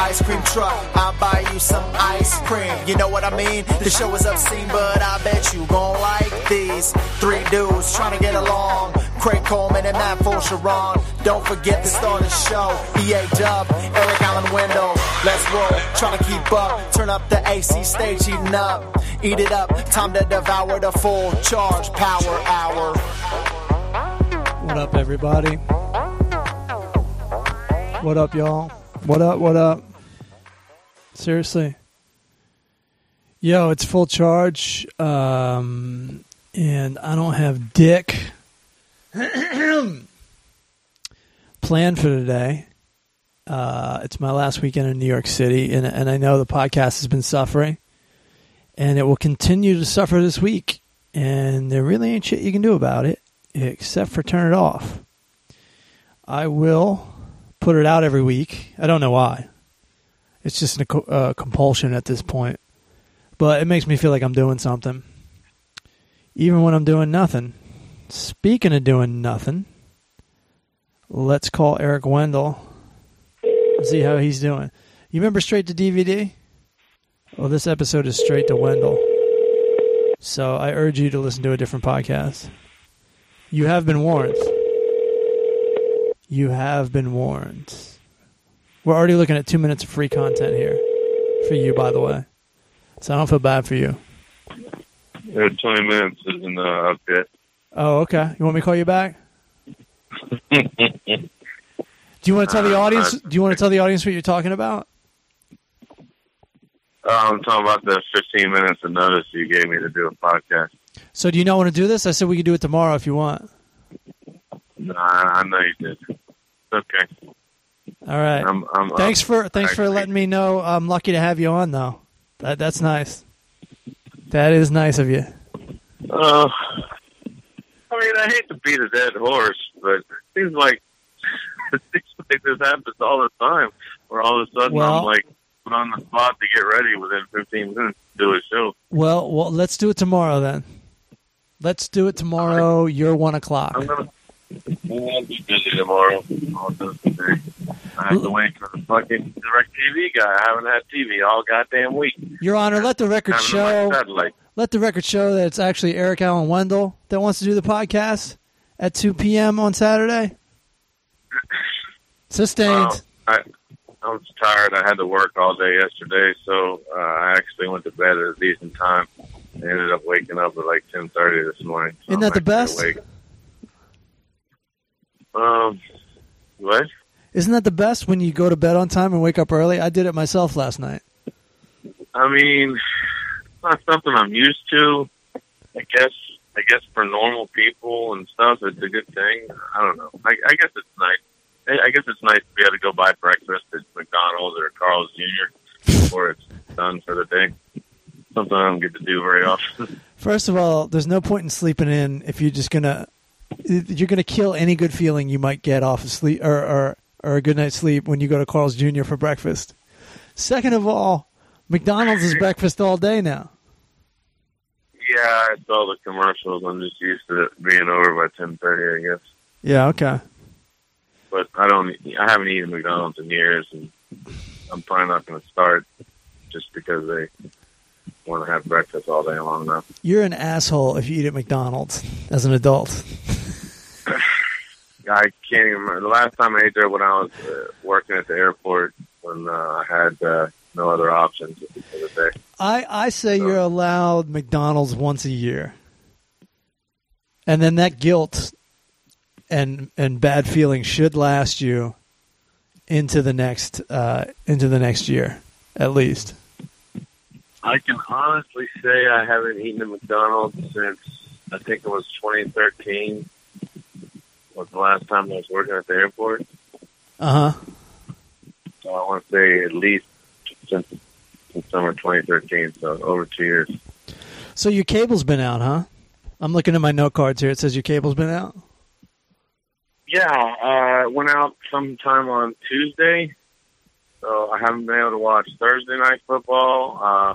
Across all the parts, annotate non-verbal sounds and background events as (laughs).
ice cream truck. I'll buy you some ice cream. You know what I mean? The show is obscene, but I bet you gon' like these three dudes trying to get along. Craig Coleman and Matt Sharon. Don't forget to start the show. EA Dub, Eric Allen Wendell. Let's roll. Trying to keep up. Turn up the AC stage, eating up. Eat it up. Time to devour the full charge power hour. What up, everybody? What up, y'all? What up? What up? Seriously. Yo, it's full charge. Um, and I don't have dick (clears throat) planned for today. Uh, it's my last weekend in New York City, and, and I know the podcast has been suffering, and it will continue to suffer this week. And there really ain't shit you can do about it except for turn it off. I will put it out every week. I don't know why. It's just a uh, compulsion at this point. But it makes me feel like I'm doing something. Even when I'm doing nothing. Speaking of doing nothing, let's call Eric Wendell. See how he's doing. You remember straight to DVD? Well, this episode is straight to Wendell. So I urge you to listen to a different podcast. You have been warned. You have been warned. We're already looking at two minutes of free content here for you, by the way. So I don't feel bad for you. Yeah, 20 minutes isn't uh, okay. Oh, okay. You want me to call you back? do you want to tell the audience? Do you want to tell the audience what you're talking about? Uh, I'm talking about the 15 minutes of notice you gave me to do a podcast. So, do you not want to do this? I said we could do it tomorrow if you want. No, I know you did. Okay. All right. I'm, I'm, thanks for thanks for letting me know. I'm lucky to have you on, though. That that's nice. That is nice of you. Uh, I mean, I hate to beat a dead horse, but it seems like (laughs) it seems like this happens all the time. Where all of a sudden Well- I'm like put on the spot to get ready within 15 minutes to do a show. Well, well, let's do it tomorrow then. Let's do it tomorrow. You're one o'clock. I'm gonna, I'm gonna be busy tomorrow. Today. I have to wait for the fucking DirecTV guy. I haven't had TV all goddamn week. Your Honor, let the record show. Let the record show that it's actually Eric Allen Wendell that wants to do the podcast at 2 p.m. on Saturday. (coughs) Sustained. I I was tired. I had to work all day yesterday, so uh, I actually went to bed at a decent time. I ended up waking up at like ten thirty this morning. so Isn't I'm that the best? Awake. Um, what? Isn't that the best when you go to bed on time and wake up early? I did it myself last night. I mean, it's not something I'm used to. I guess. I guess for normal people and stuff, it's a good thing. I don't know. I, I guess it's nice. I, I guess it's nice to be able to go buy breakfast at McDonald's or Carl's Jr. before it's done for the day. Something I don't get to do very often. First of all, there's no point in sleeping in if you're just gonna you're gonna kill any good feeling you might get off of sleep or or, or a good night's sleep when you go to Carl's Jr. for breakfast. Second of all, McDonald's is breakfast all day now. yeah, I saw the commercials. I'm just used to it being over by ten thirty, I guess. Yeah, okay. But I don't. I haven't eaten McDonald's in years, and I'm probably not going to start just because they want to have breakfast all day long now. You're an asshole if you eat at McDonald's as an adult. (coughs) I can't even remember the last time I ate there when I was uh, working at the airport when uh, I had uh, no other options for the day. I, I say you're allowed McDonald's once a year. And then that guilt and and bad feeling should last you into the next uh, into the next year, at least. I can honestly say I haven't eaten at McDonald's since I think it was 2013. Was the last time I was working at the airport. Uh huh. So I want to say at least since, since summer 2013, so over two years. So your cable's been out, huh? I'm looking at my note cards here. It says your cable's been out. Yeah, uh, went out sometime on Tuesday, so I haven't been able to watch Thursday night football. Uh,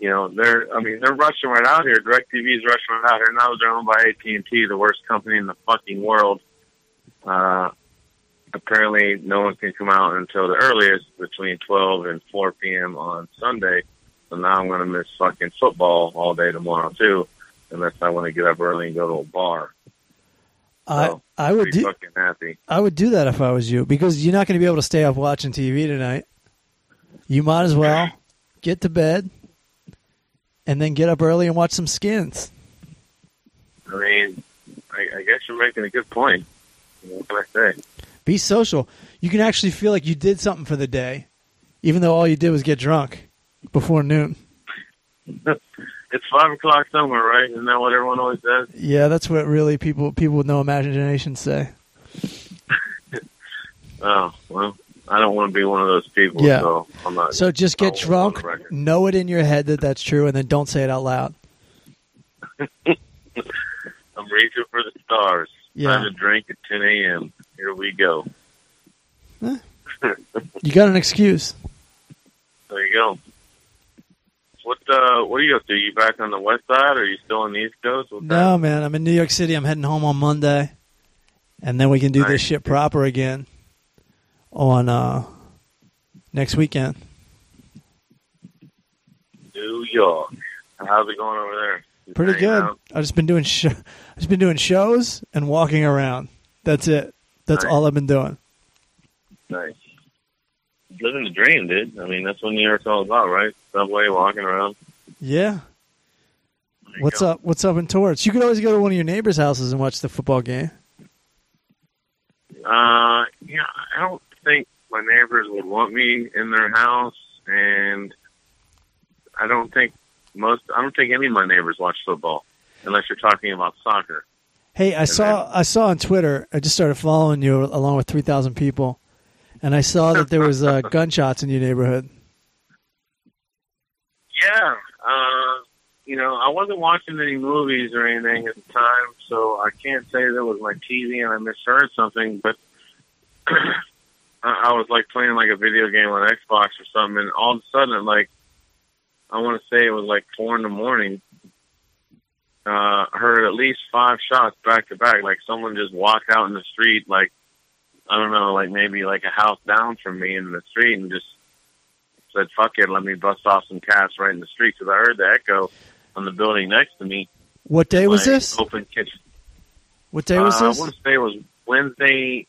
you know, they're I mean they're rushing right out here. DirecTV's rushing right out here. Now they're owned by AT and T, the worst company in the fucking world. Uh, apparently no one can come out until the earliest between 12 and 4 p.m. on Sunday. So now I'm going to miss fucking football all day tomorrow too, unless I want to get up early and go to a bar. I So, I would do fucking happy. I would do that if I was you because you're not going to be able to stay up watching TV tonight. You might as well get to bed and then get up early and watch some skins. I mean, I, I guess you're making a good point. What can I say? Be social. You can actually feel like you did something for the day, even though all you did was get drunk before noon. (laughs) It's five o'clock somewhere, right? Isn't that what everyone always says? Yeah, that's what really people people with no imagination say. (laughs) Oh well, I don't want to be one of those people. Yeah. So I'm not. So just get drunk, on the record. know it in your head that that's true, and then don't say it out loud. (laughs) I'm reaching for the stars. Yeah. Time to drink at 10 a.m. Here we go. You got an excuse. There you go. What uh, what are you up to? Are You back on the west side, or are you still on the east coast? What's No, man, I'm in New York City. I'm heading home on Monday, and then we can do this shit proper again on uh, next weekend. New York. How's it going over there? Pretty good. out? I've just been doing sh- I've just been doing shows and walking around. That's it. That's Nice. all I've been doing. Nice. Living the dream, dude. I mean, that's what New York's all about, right? Subway, walking around. Yeah. What's go. up? What's up in Torrance? You could always go to one of your neighbors' houses and watch the football game. Uh, yeah, I don't think my neighbors would want me in their house, and I don't think most. I don't think any of my neighbors watch football, unless you're talking about soccer. Hey, I saw I saw on Twitter. I just started following you along with three thousand people, and I saw that there was uh, (laughs) gunshots in your neighborhood. Yeah, uh, you know, I wasn't watching any movies or anything at the time, so I can't say that was my TV and I misheard something. But (clears throat) I, I was like playing like a video game on Xbox or something, and all of a sudden, like, I want to say it was like four in the morning. Uh, I heard at least five shots back to back. Like someone just walked out in the street, like I don't know, like maybe like a house down from me in the street, and just said, "Fuck it, let me bust off some caps right in the street." Because I heard the echo on the building next to me. What day was this? Open kitchen. What day was uh, this? I want to say it was Wednesday,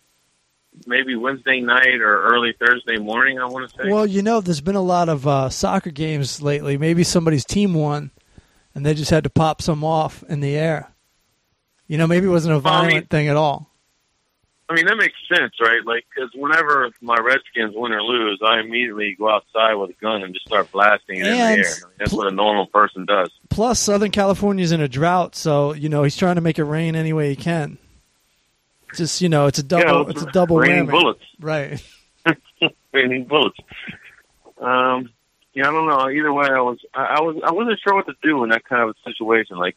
maybe Wednesday night or early Thursday morning. I want to say. Well, you know, there's been a lot of uh, soccer games lately. Maybe somebody's team won, and they just had to pop some off in the air. You know, maybe it wasn't a Well, I violent mean- thing at all. I mean, that makes sense, right? Like, because whenever my Redskins win or lose, I immediately go outside with a gun and just start blasting it in the air. That's what a normal person does. Plus, Southern California's in a drought, so you know he's trying to make it rain any way he can. Just you know, it's a double. Yeah, it's a double raining whammy, bullets. (laughs) right? (laughs) raining bullets. Um, yeah, I don't know. Either way, I was, I, I was, I wasn't sure what to do in that kind of a situation. Like,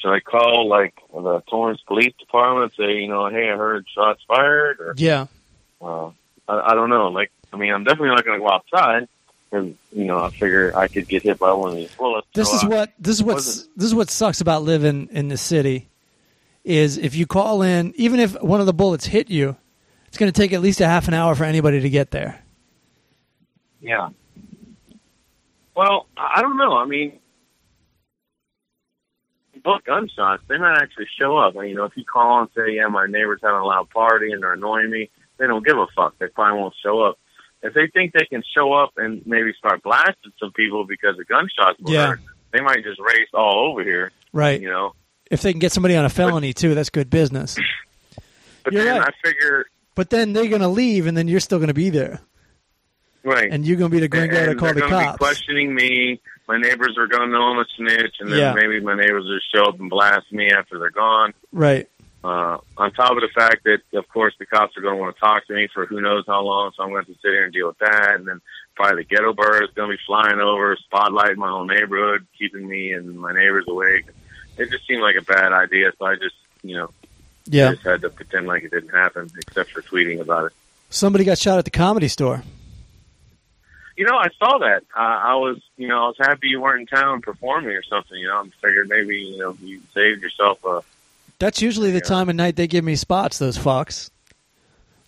should I call like the Torrance Police Department and say, you know, hey, I heard shots fired, or Yeah, uh, I, I don't know. Like, I mean, I'm definitely not going to go outside because you know I figure I could get hit by one of these bullets. this So is I- what this is what this is what sucks about living in the city. Is if you call in, even if one of the bullets hit you, it's going to take at least a half an hour for anybody to get there. Yeah. Well, I don't know. I mean, both gunshots, they might actually show up. You know, if you call and say, "Yeah, my neighbor's having a loud party and they're annoying me," they don't give a fuck. They probably won't show up. If they think they can show up and maybe start blasting some people because of gunshots, were Yeah. heard, they might just race all over here. Right. You know, If they can get somebody on a felony too, that's good business. but You're then right. I figure, But then they're going to leave, and then you're still going to be there, right? and you're going to be the gringo to and call the cops. Be questioning me. My neighbors are going to know I'm a snitch, and then Yeah. maybe my neighbors will show up and blast me after they're gone. Right. Uh, on top of the fact that, of course, the cops are going to want to talk to me for who knows how long, so I'm going to have to sit here and deal with that. And then probably the ghetto bird is going to be flying over, spotlighting my whole neighborhood, keeping me and my neighbors awake. It just seemed like a bad idea, so I just, you know, Yeah. just had to pretend like it didn't happen, except for tweeting about it. Somebody got shot at the comedy store. You know, I saw that. Uh, I was, you know, I was happy you weren't in town performing or something. You know, I figured maybe, you know, you saved yourself a. That's usually the Yeah. time of night they give me spots. Those fucks.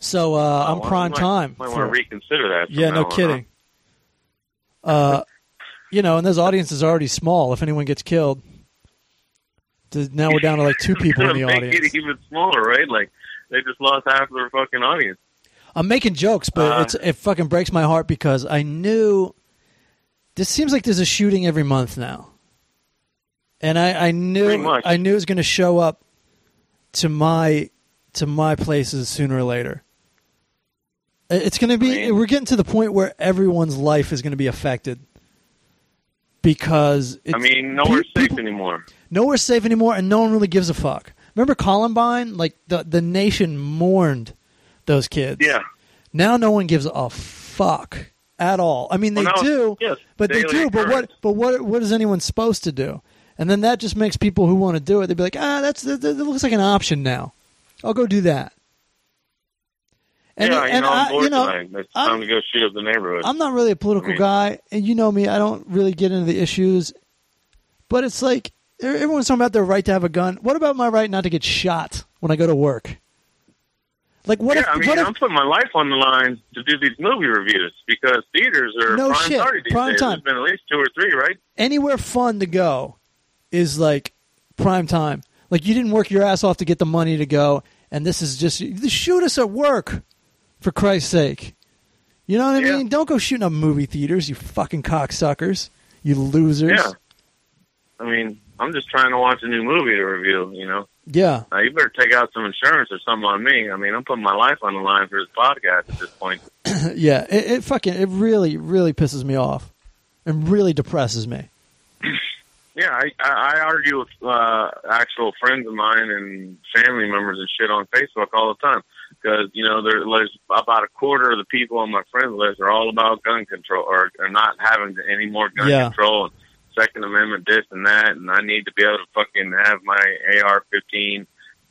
So uh, Oh, I'm well, prime might- time. Might for- want to reconsider that. yeah, no now on, kidding. Uh, you know, and those audiences are already small. If anyone gets killed, now we're down to like two (laughs) people in the Make audience. it even smaller, right? Like they just lost half of their fucking audience. I'm making jokes, but Uh, it's it fucking breaks my heart because I knew this seems like there's a shooting every month now, and I, I knew. I knew it was going to show up to my to my places sooner or later. It's going to be we're getting to the point where everyone's life is going to be affected because it's, I mean, nowhere's pe- safe anymore. nowhere's safe anymore, and no one really gives a fuck. Remember Columbine? Like the the nation mourned those kids. Yeah. Now no one gives a fuck at all. I mean, they Well, now- do, yes, but they do. But what? But what? What is anyone supposed to do? And then that just makes people who want to do it. They'd be like, ah, that's that, that looks like an option now. I'll go do that. And, yeah, you and know, I'm bored you know, tonight. It's I'm- time to go shoot up the neighborhood. I'm not really a political I mean- guy, and you know me. I don't really get into the issues, but it's like everyone's talking about their right to have a gun. What about my right not to get shot when I go to work? Like what yeah, if? I mean, what if I'm putting my life on the line to do these movie reviews because theaters are No prime shit, these prime days. time. There's been at least two or three, right? anywhere fun to go is like prime time. Like you didn't work your ass off to get the money to go, and this is just shoot us at work, for Christ's sake. You know what I Yeah. mean? Don't go shooting up movie theaters, you fucking cocksuckers, you losers. Yeah. I mean, I'm just trying to watch a new movie to review. You know, Yeah. uh, you better take out some insurance or something on me. I mean, I'm putting my life on the line for this podcast at this point. (clears throat) yeah, it, it fucking it really really pisses me off, and really depresses me. (clears throat) Yeah, I, I I argue with uh, actual friends of mine and family members and shit on Facebook all the time because you know there- there's about a quarter of the people on my friends list are all about gun control or, or not having any more gun Yeah. control and Second Amendment this and that, and I need to be able to fucking have my AR-15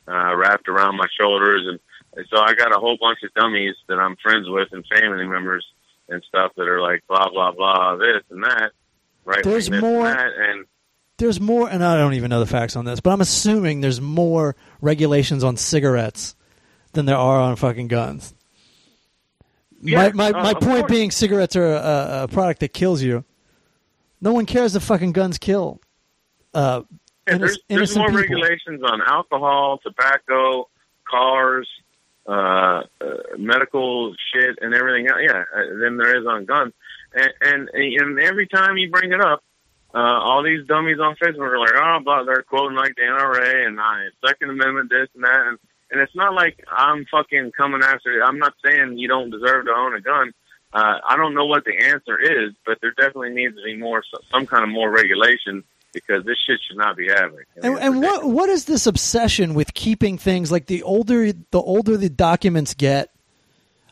uh, wrapped around my shoulders, and, and so I got a whole bunch of dummies that I'm friends with and family members and stuff that are like blah blah blah this and that. Right, There's more- and, that, and There's more, and I don't even know the facts on this, but I'm assuming there's more regulations on cigarettes than there are on fucking guns. Yeah, my my, uh, my point course. being, cigarettes are a, a product that kills you. No one cares if fucking guns kill. Uh, Yeah, inno- there's, there's more people. regulations on alcohol, tobacco, cars, uh, uh, medical shit, and everything. else. Yeah, uh, than there is on guns. And, and and every time you bring it up, uh, all these dummies on Facebook are like, oh, blah, they're quoting like the NRA and uh, Second Amendment, this and that, and and it's not like I'm fucking coming after. I'm not saying you don't deserve to own a gun. Uh, I don't know what the answer is, but there definitely needs to be more, some kind of more regulation because this shit should not be happening. And, and what what is this obsession with keeping things like the older the older the documents get?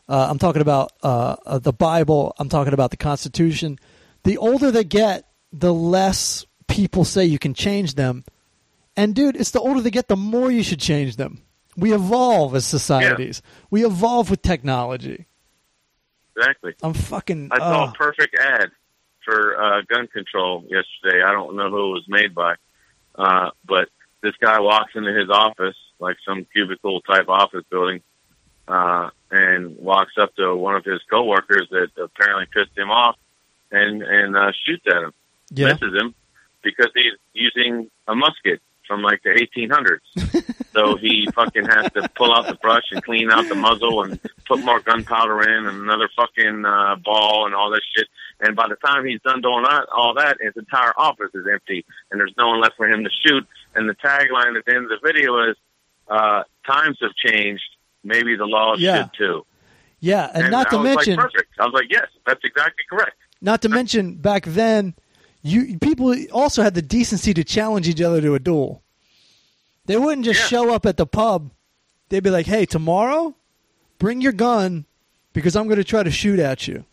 Uh, I'm talking about uh, uh, the Bible. I'm talking about the Constitution. The older they get, the less people say you can change them. And dude, it's the older they get, the more you should change them. We evolve as societies. We evolve with technology. Exactly. I'm fucking. I saw uh, a perfect ad for uh, gun control yesterday. I don't know who it was made by, uh, but this guy walks into his office, like some cubicle type office building, uh, and walks up to one of his coworkers that apparently pissed him off, and and uh, shoots at him. yeah. Misses him because he's using a musket from like the 1800s. (laughs) so he fucking has to pull out the brush and clean out the muzzle and put more gunpowder in and another fucking uh, ball and all this shit. And by the time he's done doing that, all that, his entire office is empty and there's no one left for him to shoot. And the tagline at the end of the video is, uh, "Times have changed. Maybe the laws Yeah. should too." Yeah, and, not I to mention, like, perfect. I was like, "Yes, that's exactly correct." Not to mention, back then, you people also had the decency to challenge each other to a duel. They wouldn't just Yeah. show up at the pub. They'd be like, "Hey, tomorrow, bring your gun because I'm going to try to shoot at you."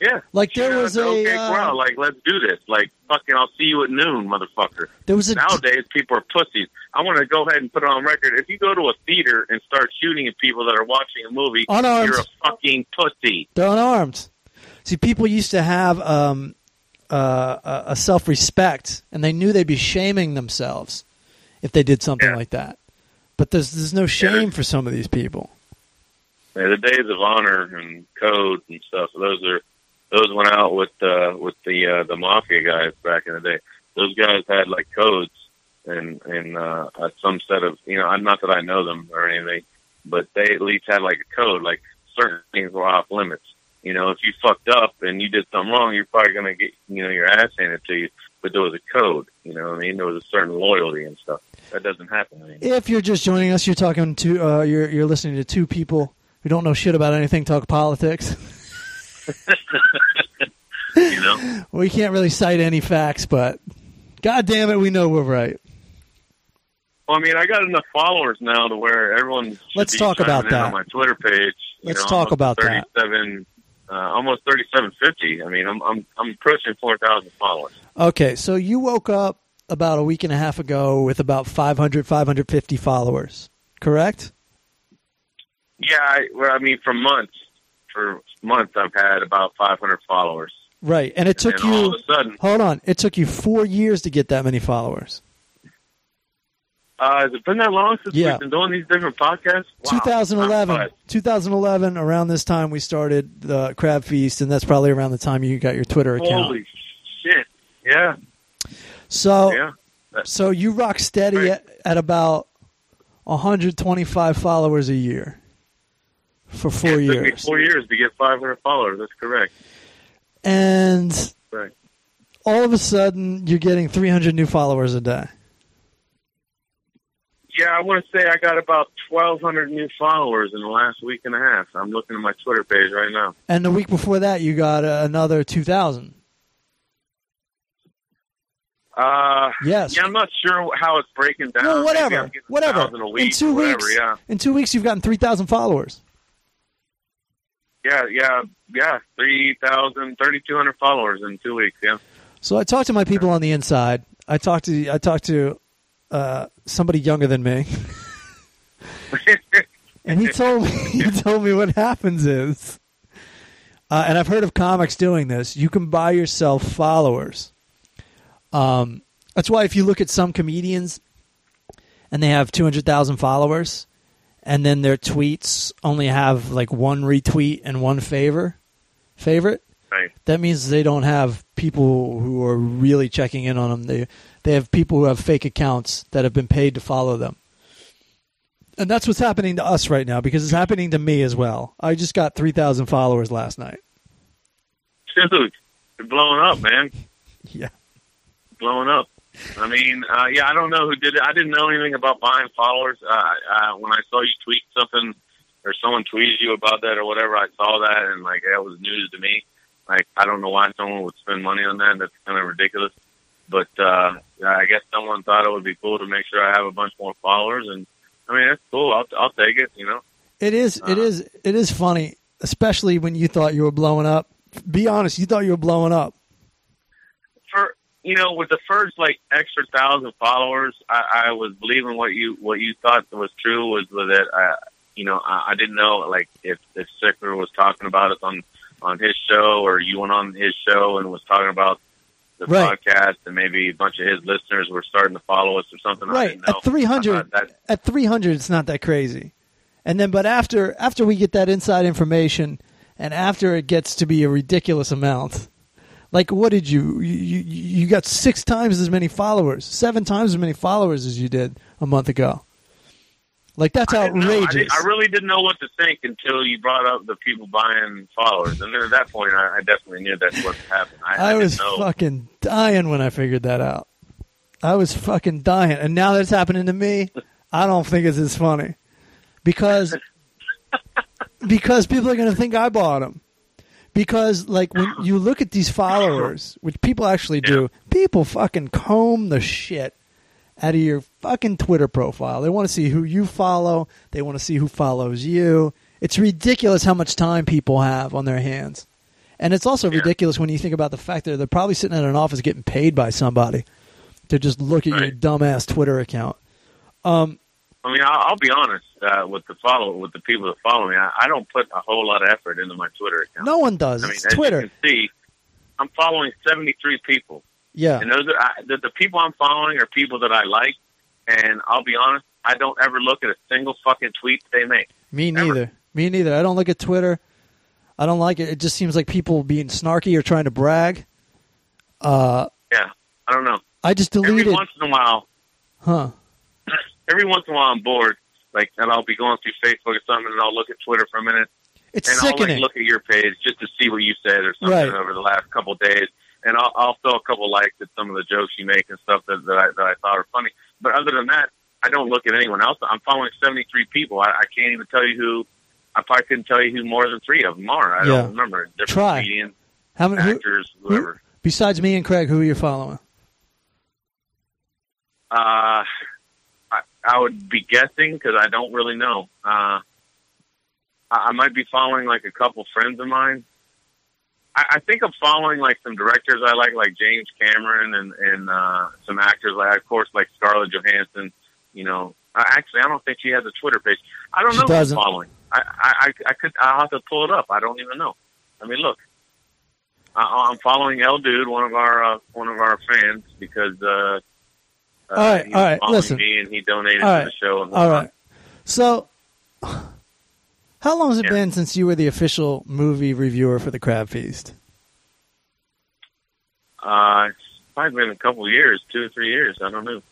Yeah. Like, there out was a, okay uh. Like, let's do this. Like, fucking, I'll see you at noon, motherfucker. There was a Nowadays, people are pussies. I want to go ahead and put it on record. If you go to a theater and start shooting at people that are watching a movie, Unarmed. you're a fucking pussy. they're unarmed. See, people used to have um, uh, a- self respect, and they knew they'd be shaming themselves if they did something Yeah. like that. But there's there's no shame there's- for some of these people. Yeah, the days of honor and code and stuff. Those are those went out with uh, with the uh, the mafia guys back in the day. Those guys had like codes and and uh, uh, some set of you know. I'm not that I know them or anything, but they at least had like a code. Like certain things were off limits. You know, if you fucked up and you did something wrong, you're probably gonna get you know your ass handed to you. But there was a code. You know, what I mean, there was a certain loyalty and stuff. That doesn't happen anymore. If you're just joining us, you're talking to uh, you're you're listening to two people who don't know shit about anything talk politics. (laughs) you know, we can't really cite any facts, but god damn it, we know we're right. Well, I mean, I got enough followers now to where everyone. Let's talk about that. on my Twitter page. Let's know, talk about that. Thirty-seven, uh, almost thirty-seven fifty. I mean, I'm I'm I'm approaching four thousand followers. Okay, so you woke up about a week and a half ago with about 500, 550 followers, correct? Yeah, I, well, I mean, for months, for months, I've had about 500 followers. Right, and it took and all you. of a sudden, Hold on, it took you four years to get that many followers. Uh, has it been that long since Yeah. we've been doing these different podcasts? Wow. 2011, 2011. Around this time, we started the Crab Feast, and that's probably around the time you got your Twitter account. Holy shit! Yeah, So, yeah. so you rock steady Right. at, at about 125 followers a year for four me years, four years to get 500 followers. That's correct. and Right. all of a sudden, you're getting 300 new followers a day. Yeah, I want to say I got about 1,200 new followers in the last week and a half. I'm looking at my Twitter page right now. And the week before that, you got uh, another 2,000. Uh, Yes. yeah, I'm not sure how it's breaking down. No, whatever. Whatever. A week, in two whatever, weeks, Yeah. in two weeks, you've gotten 3,000 followers. Yeah, yeah, yeah. 3,000, 3,200 followers in two weeks. Yeah. So I talked to my people on the inside. I talked to I talked to uh, somebody younger than me, (laughs) and he told me (laughs) he told me what happens is, uh, and I've heard of comics doing this. You can buy yourself followers. Um, that's why if you look at some comedians, and they have two hundred thousand followers, and then their tweets only have like one retweet and one favor, favorite right. that means they don't have people who are really checking in on them. They they have people who have fake accounts that have been paid to follow them. And that's what's happening to us right now because it's happening to me as well. I just got 3,000 followers last night. Dude, you're blowing up, man. (laughs) Yeah. Blowing up. I mean, uh, yeah, I don't know who did it. I didn't know anything about buying followers. Uh, uh, when I saw you tweet something or someone tweeted you about that or whatever, I saw that and like that was news to me. Like I don't know why someone would spend money on that. That's kind of ridiculous. But uh, I guess someone thought it would be cool to make sure I have a bunch more followers, and I mean that's cool. I'll I'll take it. You know. It is it is it is funny, especially when you thought you were blowing up. Be honest, you thought you were blowing up. for you know, with the first like extra thousand followers, I, I was believing what you what you thought was true was that uh, you know I, I didn't know like if if Sickler was talking about it on on his show or you went on his show and was talking about the Right. podcast and maybe a bunch of his listeners were starting to follow us or something. Right. At 300 I thought that at 300 it's not that crazy and then but after after we get that inside information and after it gets to be a ridiculous amount like what did you you, you got six times as many followers seven times as many followers as you did a month ago like that's I didn't. I, outrageous I really didn't know what to think until you brought up the people buying followers, and then at that point, I, I definitely knew that's what happened. I, I, was fucking dying when I figured that out. I was fucking dying, and now that's happening to me, I don't think it's as funny because (laughs) because people are going to think I bought them. Because like when you look at these followers, which people actually do, people fucking comb the shit out of your fucking Twitter profile. They want to see who you follow. They want to see who follows you. It's ridiculous how much time people have on their hands. And it's also Yeah. ridiculous when you think about the fact that they're probably sitting in an office getting paid by somebody to just look at your dumbass Twitter account. Um, I mean, I'll, I'll be honest uh, with the follow with the people that follow me. I, I don't put a whole lot of effort into my Twitter account. no one does. I mean, it's as Twitter. you can see, I'm following 73 people, Yeah. and those are I, the, the people I'm following are people that I like. And I'll be honest, I don't ever look at a single fucking tweet they make. Me neither. Me neither. I don't look at Twitter. I don't like it. It just seems like people being snarky or trying to brag. Uh, Yeah, I don't know. I just delete it Every deleted. once in a while, Huh. (clears throat) every once in a while, I'm bored. Like, and I'll be going through Facebook or something, and I'll look at Twitter for a minute, It's and I'll like, look at your page just to see what you said or something Right. over the last couple of days, and I'll, I'll throw a couple likes at some of the jokes you make and stuff that, that I that I thought are funny. But other than that, I don't look at anyone else. I'm following 73 people. I, I can't even tell you who. I probably couldn't tell you who more than three of them are. I Yeah. don't remember. Different Try. comedians, How many? Who, actors, whoever. besides me and Craig, who are you following? Uh, I, I would be guessing because I don't really know. Uh, I, I might be following like a couple friends of mine. I, I think I'm following like some directors I like, like James Cameron and and uh, some actors like, of course, like Scarlett Johansson. You know, I, actually, I don't think she has a Twitter page. I don't She know who I'm doesn't. following. I, I I I could I'll have to pull it up. I don't even know. I mean, look. I, I'm following El Dude, one of our uh, one of our fans, because uh, uh, All right, all right, following listen. me and he donated All to right, the show. And All So, how long has it Yeah. been since you were the official movie reviewer for the Crab Feast? Uh, it's probably been a couple of years, two or three years. I don't know.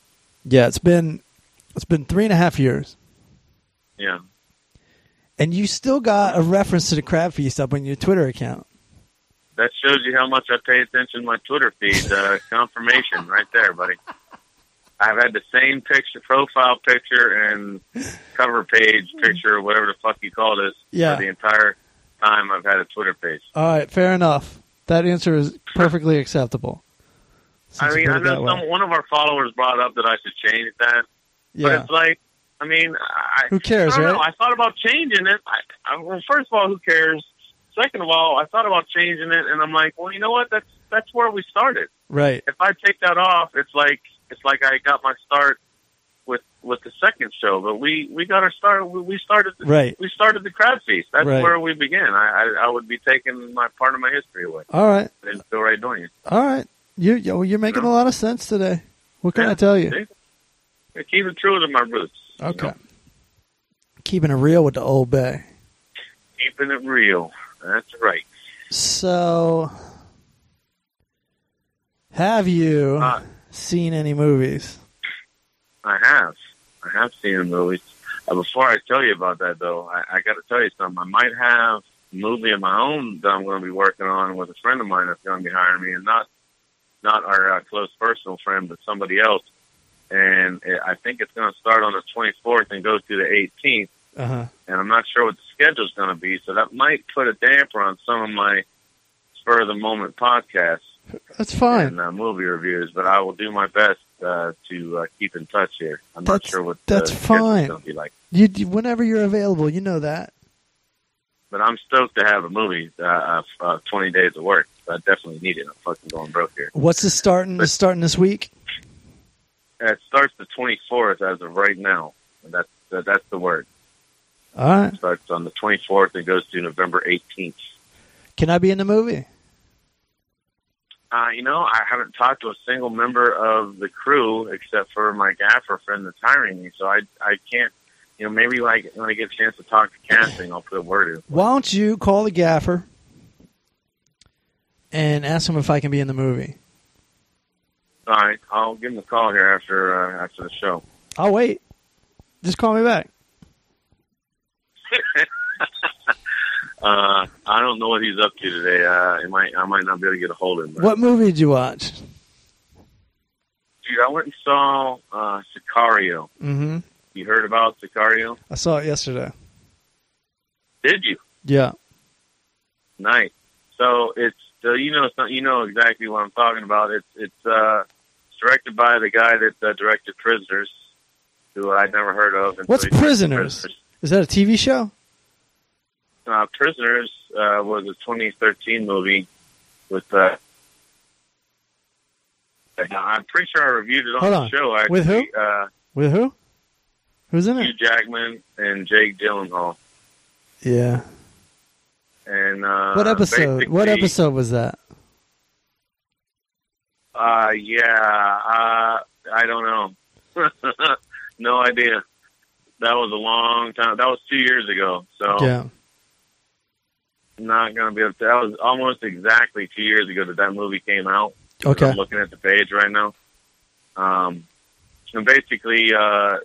Yeah, it's been it's been three and a half years, Yeah. and you still got a reference to the Crab Feast up on your Twitter account. That shows you how much I pay attention to my Twitter feed. Uh, (laughs) confirmation right there, buddy. I've had the same picture, profile picture, and cover page picture, whatever the fuck you call this, Yeah. for the entire time I've had a Twitter page. All right, fair enough. That answer is perfectly acceptable. I Since mean, I know some, one of our followers brought up that I should change that, but it's like, I mean, I, who cares, I right? know. I thought about changing it. I, I, well, first of all, who cares? Second of all, I thought about changing it, and I'm like, well, you know what? That's that's where we started. Right. If I take that off, it's like it's like I got my start with with the second show. But we we got our start. We started Right. we started the crab feast. That's Right. where we began. I, I I would be taking my part of my history away All right. and still right doing it. All right. You you- you're making a lot of sense today. What can Yeah, I tell you? see? I keep it true to my roots. you Okay. know? Keeping it real with the Old Bay. keeping it real. That's right. So, have you Uh, seen any movies? I have. I have seen the movies. Uh, before I tell you about that, though, I, I got to tell you something. I might have a movie of my own that I'm going to be working on with a friend of mine that's going to be hiring me, and not not our uh, close personal friend, but somebody else. And it, I think it's going to start on the 24th and go through the 18th. Uh huh. And I'm not sure what the schedule's going to be, so that might put a damper on some of my spur of the moment podcasts That's fine. and uh, movie reviews. But I will do my best uh, to uh, keep in touch here. I'm not That's- sure what that's the fine. going to be like. You, whenever you're available, you know that. But I'm stoked to have a movie. Uh, uh, uh, 20 days of work. I definitely need it. I'm fucking going broke here. What's this starting? This starting this week? Uh, It starts the 24th as of right now. And that's uh, that's the word. All right. It starts on the 24th and goes to November 18th. Can I be in the movie? Uh, you know, I haven't talked to a single member of the crew except for my gaffer friend that's hiring me. So I I can't. You know, maybe like when I get a chance to talk to casting, I'll put a word in. Why don't you call the gaffer and ask him if I can be in the movie? All right, I'll give him a call here after uh, after the show. I'll wait. Just call me back. (laughs) Uh, I don't know what he's up to today. Uh, it might I might not be able to get a hold of him. but- What movie did you watch? Dude, I went and saw uh, Sicario. Mm-hmm. You heard about Sicario? I saw it yesterday. Did you? Yeah. Nice. So it's so you know you know exactly what I'm talking about. It's it's uh, directed by the guy that uh, directed Prisoners, who I'd never heard of. What's directed Prisoners? Is that a TV show? Uh, Prisoners uh, was a 2013 movie with. Uh, I'm pretty sure I reviewed it on Hold the show. Actually. With who? Uh, With who? Who's in Hugh it? Jackman and Jake Gyllenhaal. Yeah. And uh, What episode? What episode was that? Uh, yeah, uh, I don't know. (laughs) no idea. That was a long time. That was two years ago. So Yeah. Not gonna be able to. That was almost exactly two years ago that that movie came out. Okay. I'm looking at the page right now. Um, and basically, uh,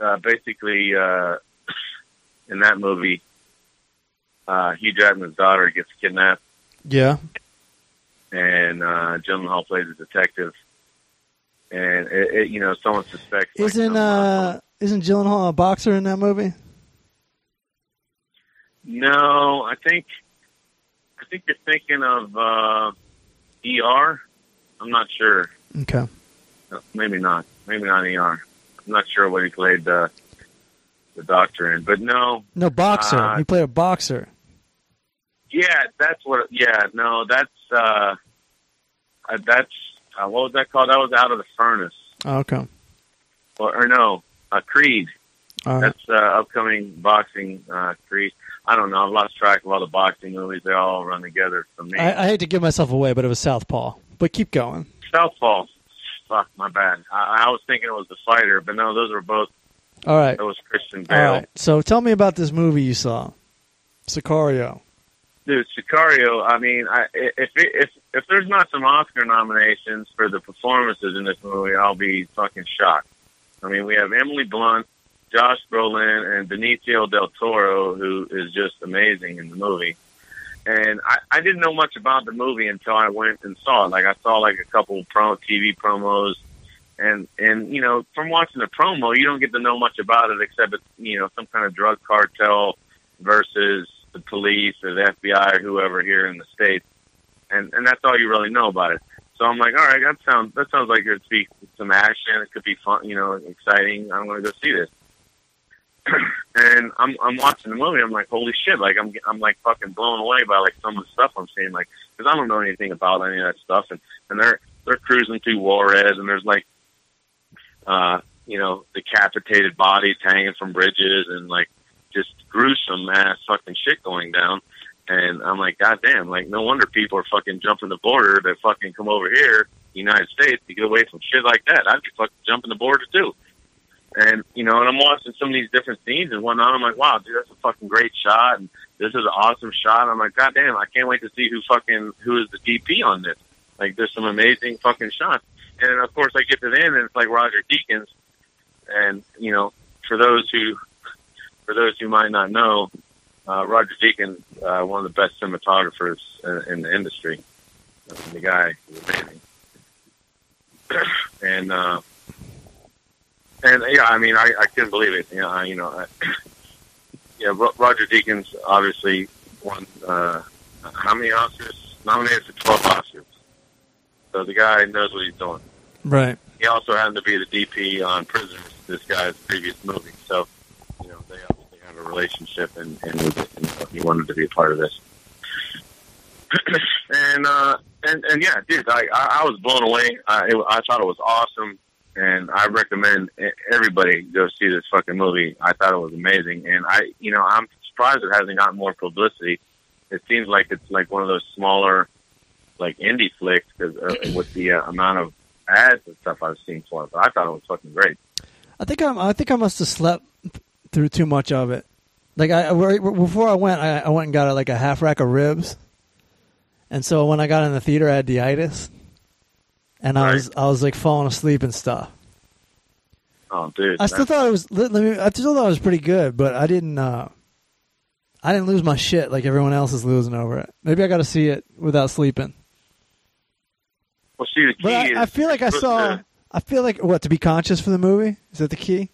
uh, basically, uh, in that movie, uh, Hugh Jackman's daughter gets kidnapped, Yeah. and uh, Gyllenhaal plays a detective. And it, it, you know, someone suspects. Isn't some, uh isn't Gyllenhaal a boxer in that movie? No, I think I think you're thinking of uh, ER. I'm not sure. Okay. Maybe not. Maybe not ER. I'm not sure what he played the the doctor in, but no. No boxer. Uh, he played a boxer. Yeah, that's what. Yeah, no, that's uh, uh that's uh, what was that called? That was out of the furnace, Oh, okay. or, or no, uh, Creed. Right. That's uh, upcoming boxing uh, Creed. I don't know. I've lost track of all the boxing movies. They all run together for me. I, I hate to give myself away, but it was Southpaw. But keep going. Southpaw. Fuck, my bad. I, I was thinking it was the fighter, but no, those were both. All right. That was Christian Bale. right. So tell me about this movie you saw, Sicario. Dude, Sicario. I mean, I, if it, if if there's not some Oscar nominations for the performances in this movie, I'll be fucking shocked. I mean, we have Emily Blunt, Josh Brolin, and Benicio del Toro, who is just amazing in the movie. And I, I didn't know much about the movie until I went and saw it. Like I saw like a couple pro TV promos, and and you know from watching the promo, you don't get to know much about it except it's you know some kind of drug cartel versus the police or the FBI or whoever here in the states, and and that's all you really know about it. So I'm like, all right, that sounds that sounds like it'd be some action. It could be fun, you know, exciting. I'm going to go see this. (clears throat) and I'm I'm watching the movie. I'm like, holy shit! Like I'm I'm like fucking blown away by like some of the stuff I'm seeing. Like because I don't know anything about any of that stuff. And and they're they're cruising through Juarez, and there's like, uh, you know, decapitated bodies hanging from bridges, and like just gruesome ass fucking shit going down. And I'm like, God damn, like no wonder people are fucking jumping the border to fucking come over here, United States, to get away from shit like that. I'd be fucking jumping the border too. And you know, and I'm watching some of these different scenes and whatnot. I'm like, wow, dude, that's a fucking great shot, and this is an awesome shot. I'm like, God damn, I can't wait to see who fucking who is the DP on this. Like, there's some amazing fucking shots. And of course, I get to the end, and it's like Roger Deakins. And you know, for those who for those who might not know, uh, Roger Deakins, uh, one of the best cinematographers in, in the industry. The guy amazing. (clears throat) and uh, and yeah, I mean, I, I couldn't believe it. You know, I, you know, I, (clears throat) yeah, Roger Deakins obviously won uh, how many Oscars? Nominated for twelve Oscars. So the guy knows what he's doing. Right. He also happened to be the DP on Prisoners, this guy's previous movie. So, you know, they obviously have a relationship, and, and, he, and he wanted to be a part of this. (clears throat) and uh, and and yeah, dude, I I, I was blown away. I it, I thought it was awesome, and I recommend everybody go see this fucking movie. I thought it was amazing, and I you know I'm surprised it hasn't gotten more publicity. It seems like it's like one of those smaller, like indie flicks, cause, uh, (clears throat) with the uh, amount of ads and stuff I've seen for it. But I thought it was fucking great. I think I'm. I think I must have slept through too much of it. Like I before I went, I, I went and got a, like a half rack of ribs, and so when I got in the theater, I had itis, and I Right. was I was like falling asleep and stuff. Oh, dude, I still thought it was. Let me. I still thought it was pretty good, but I didn't. uh I didn't lose my shit like everyone else is losing over it. Maybe I got to see it without sleeping. well, see, the key But is I, I feel like I saw. to- I feel like what to be conscious for the movie is that the key.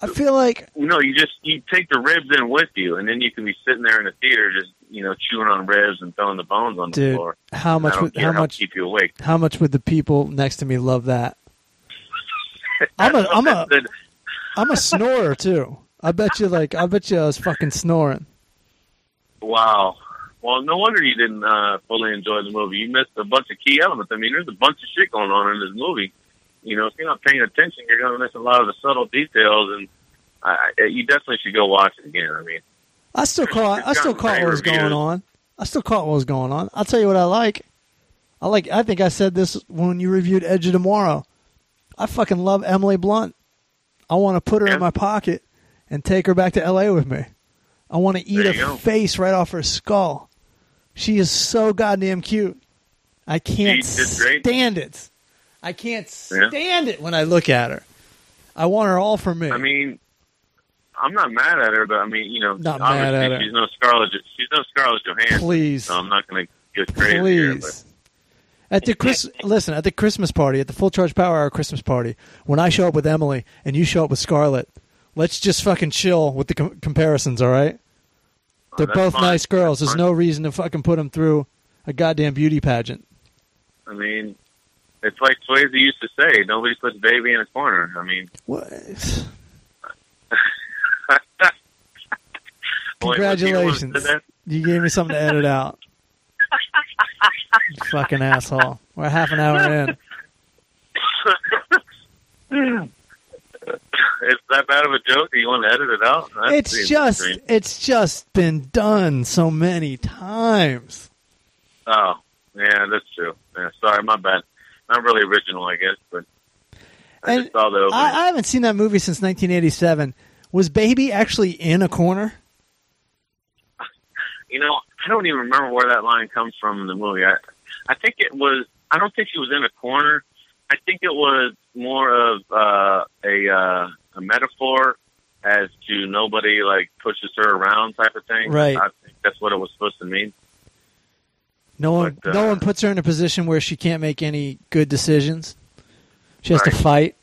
I feel like no, you just you take the ribs in with you, and then you can be sitting there in the theater, just you know, chewing on ribs and throwing the bones on the Dude, floor. how much would how much keep you awake. how much would the people next to me love that? (laughs) I'm a I'm a The- I'm a snorer too. I bet you like I bet you I was fucking snoring. wow. Well, no wonder you didn't uh, fully enjoy the movie. You missed a bunch of key elements. I mean, there's a bunch of shit going on in this movie. You know, if you're not paying attention, you're going to miss a lot of the subtle details, and I, I- you definitely should go watch it again. I mean, I still caught I still caught what was going on. I still caught what was going on. I'll tell you what I like. I like I think I said this when you reviewed Edge of Tomorrow. I fucking love Emily Blunt. I want to put her Yeah. in my pocket and take her back to L.A. with me. I want to eat go. face right off her skull. She is so goddamn cute. I can't She did great. stand it. I can't Yeah. stand it when I look at her. I want her all for me. I mean, I'm not mad at her, but I mean, you know, Not obviously mad at her. she's no Scarlett. She's no Scarlett Johansson. Please. So I'm not going to get crazy here. Please. At the Chris, listen at the Christmas party, at the Full Charge Power Hour Christmas party, when I show up with Emily and you show up with Scarlett, let's just fucking chill with the com- comparisons, all right? Oh, They're that's both fine. nice girls. That's There's fine. no reason to fucking put them through a goddamn beauty pageant. I mean, it's like Swayze used to say: nobody puts baby in a corner. I mean, What? only one people Congratulations. You gave me something to edit out. Fucking asshole. We're half an hour in. (laughs) It's that bad of a joke. Do you want to edit it out? That It's just extreme. it's just been done so many times. Oh, yeah, that's true. Yeah, sorry, my bad. Not really original, I guess, but I just saw the. I, I haven't seen that movie since 1987. Was Baby actually in a corner? You know, I don't even remember where that line comes from in the movie. I, I think it was. I don't think she was in a corner. I think it was more of uh, a uh, a metaphor as to nobody like pushes her around type of thing. Right. I think that's what it was supposed to mean. No one, But, uh, no one puts her in a position where she can't make any good decisions. She has to fight.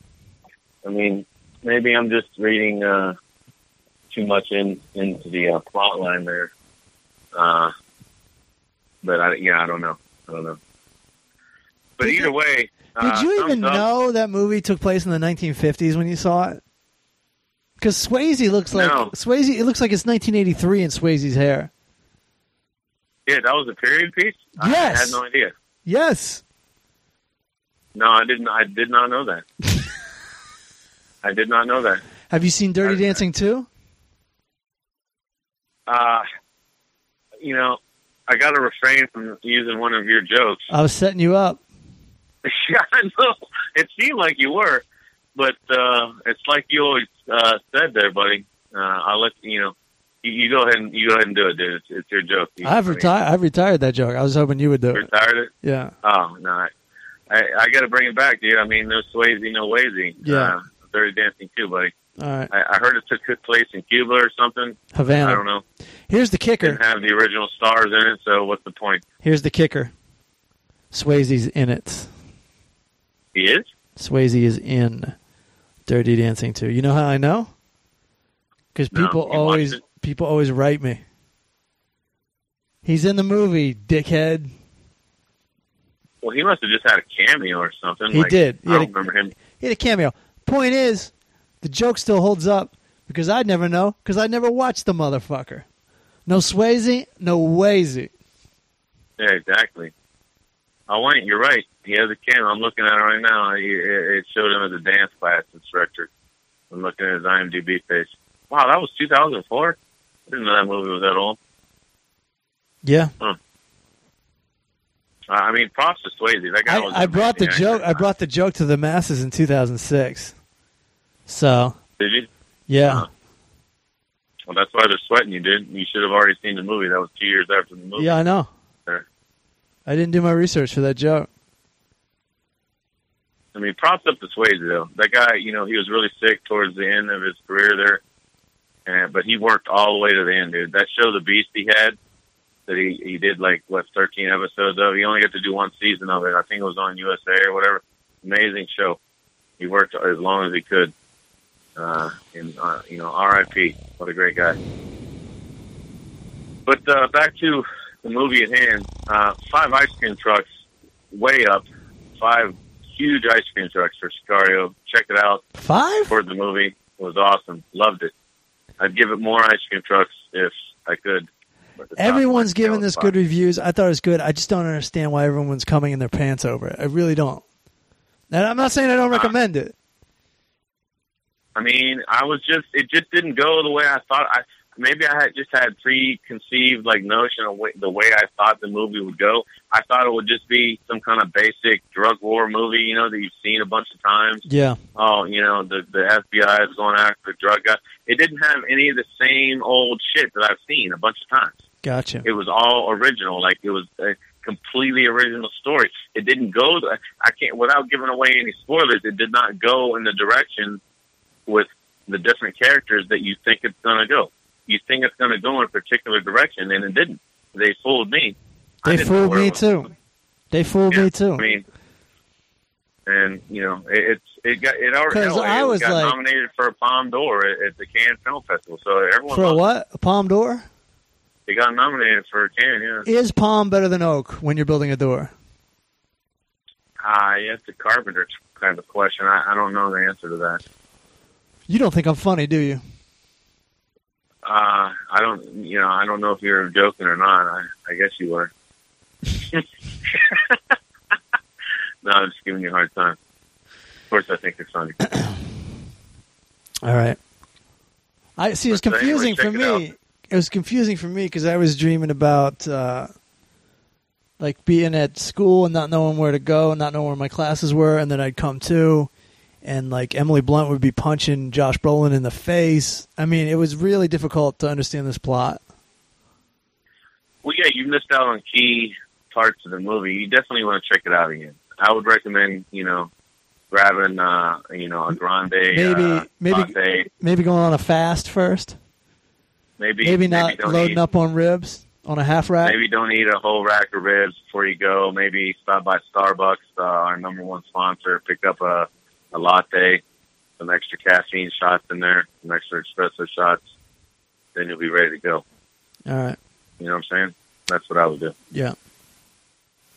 I mean, maybe I'm just reading uh, too much in into the uh, plot line there. Uh, but I, yeah, I don't know. I don't know. But Did either you- way, Did uh, you even know that movie took place in the 1950s when you saw it? Because Swayze looks like No. Swayze. It looks like it's 1983 in Swayze's hair. Yeah, that was a period piece. Yes, I had no idea. Yes. No, I didn't. I did not know that. (laughs) I did not know that. Have you seen Dirty Dancing too? Uh, you know, I got to refrain from using one of your jokes. I was setting you up. (laughs) yeah, I know. It seemed like you were, but uh, it's like you always uh, said there, buddy. Uh, I'll let you know. You, you go ahead and you go ahead and do it, dude. It's, it's your joke. You, I've retired. I've retired that joke. I was hoping you would do you it. Retired it? Yeah. Oh no, I I, I got to bring it back, dude. I mean, no Swayze, no Wazy. Yeah. Uh, Dirty Dancing too, buddy. All right. I, I heard it took place in Cuba or something. Havana. I don't know. Here's the kicker. Didn't have the original stars in it, so what's the point? Here's the kicker. Swayze's in it. He is. Swayze is in Dirty Dancing too. You know how I know? Because people watched always people always write me. He's in the movie, dickhead. Well, he must have just had a cameo or something. He like, did. He I don't a- remember him. He had a cameo. Point is, the joke still holds up because I'd never know because I never watched the motherfucker. No Swayze, no Wazy. Yeah, exactly. I Wayne, you're right. He has a camera. I'm looking at it right now. He, it showed him as a dance class instructor. I'm looking at his IMDb page. Wow, that was 2004. I didn't know that movie was that old. Yeah, Uh, I mean, props to Swayze. That guy was. I, I brought the joke. I brought the joke to the masses in 2006. So Did you? yeah, Uh, Well, that's why they're sweating you, dude. You should have already seen the movie. That was two years after the movie. yeah, I know. I didn't do my research for that joke. I mean, props up to Swayze though. That guy, you know, he was really sick towards the end of his career there, and but he worked all the way to the end, dude. That show, The Beast, he had that he he did like what thirteen episodes of. He only got to do one season of it. I think it was on USA or whatever. Amazing show. He worked as long as he could. Uh, and uh, you know, R.I.P. What a great guy. But uh, back to the movie at hand. Uh, five ice cream trucks, way up. Five huge ice cream trucks for Sicario. Check it out. Five? For the movie, it was awesome. Loved it. I'd give it more ice cream trucks if I could. but the top Everyone's giving this was good reviews. I thought it was good. I just don't understand why everyone's coming in their pants over it. I really don't. And I'm not saying I don't Uh, recommend it. I mean, I was just it just didn't go the way I thought. I maybe I had just had preconceived like notion of way, the way I thought the movie would go. I thought it would just be some kind of basic drug war movie, you know, that you've seen a bunch of times. Yeah. Oh, you know, the the FBI is going after the drug guy. It didn't have any of the same old shit that I've seen a bunch of times. Gotcha. It was all original, like it was a completely original story. It didn't go. The, I can't without giving away any spoilers. It did not go in the direction with the different characters that you think it's going to go. You think it's going to go in a particular direction, and it didn't. They fooled me. They fooled me too. going. They fooled Yeah, me too. I mean, and you know, it, it's it got it already I was got like- nominated for a Palm d'Or at, at the Cannes Film Festival. So everyone For a what? A palm door? it. Got nominated for a Cannes. Yeah. Is palm better than oak when you're building a door? Ah, yeah, it's a carpenter kind of question. I, I don't know the answer to that. You don't think I'm funny, do you? Uh, I don't, you know, I don't know if you're joking or not. I, I guess you were. (laughs) no, I'm just giving you a hard time. Of course, I think it's funny. (clears throat) All right. I see. It was confusing for check it me. It was confusing for me because I was dreaming about uh, like being at school and not knowing where to go and not knowing where my classes were, and then I'd come to, and like Emily Blunt would be punching Josh Brolin in the face. I mean, it was really difficult to understand this plot. Well, yeah, you missed out on key parts of the movie. You definitely want to check it out again. I would recommend, you know, grabbing, uh, you know, a grande, Maybe- uh, maybe- latte. Maybe going on a fast first. maybe, Maybe not don't loading eat, up on ribs on a half rack. Maybe don't eat a whole rack of ribs before you go. Maybe stop by Starbucks, uh, our number one sponsor. Pick up a, a latte, some extra caffeine shots in there, some extra espresso shots. Then you'll be ready to go. All right. You know what I'm saying? That's what I would do. Yeah.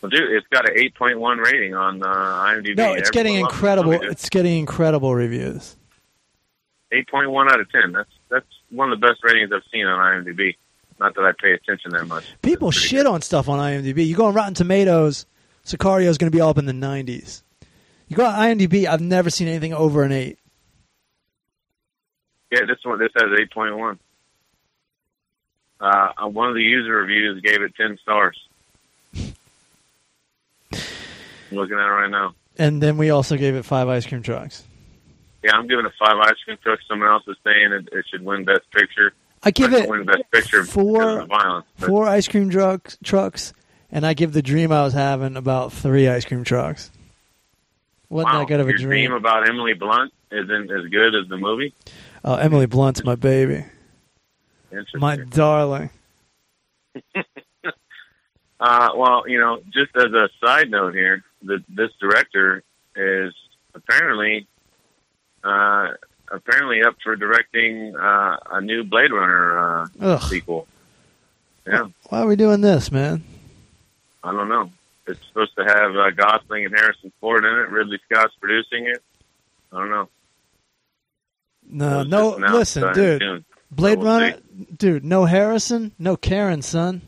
Well, dude, it's got an 8.1 rating on uh, IMDb. No, it's getting Everyone incredible. dude. It's getting incredible reviews. 8.1 out of 10. That's that's one of the best ratings I've seen on IMDb. Not that I pay attention that much. People shit good. on stuff on IMDb. You go on Rotten Tomatoes, Sicario is going to be all up in the 90s. You go on IMDb, I've never seen anything over an 8. Yeah, this one this has 8.1. Uh, uh, one of the user reviews gave it 10 stars. I'm looking at it right now. And then we also gave it five ice cream trucks. Yeah, I'm giving it five ice cream trucks. Someone else is saying it, it should win Best Picture. I give It win Best Picture four- because of the violence. Four ice cream trucks, trucks, and I give the dream I was having about three ice cream trucks. Wasn't wow, that good of a dream? dream about Emily Blunt isn't as good as the movie. Oh, Emily Blunt's my baby, my darling. (laughs) Uh, well, you know, just as a side note here, the, this director is apparently uh, apparently up for directing uh, a new Blade Runner uh, Ugh, sequel. Yeah, why are we doing this, man? I don't know. It's supposed to have uh, Gosling and Harrison Ford in it. Ridley Scott's producing it. I don't know. No, no. Listen, dude. June. Blade we'll Runner, dude. No Harrison, no Karen, son.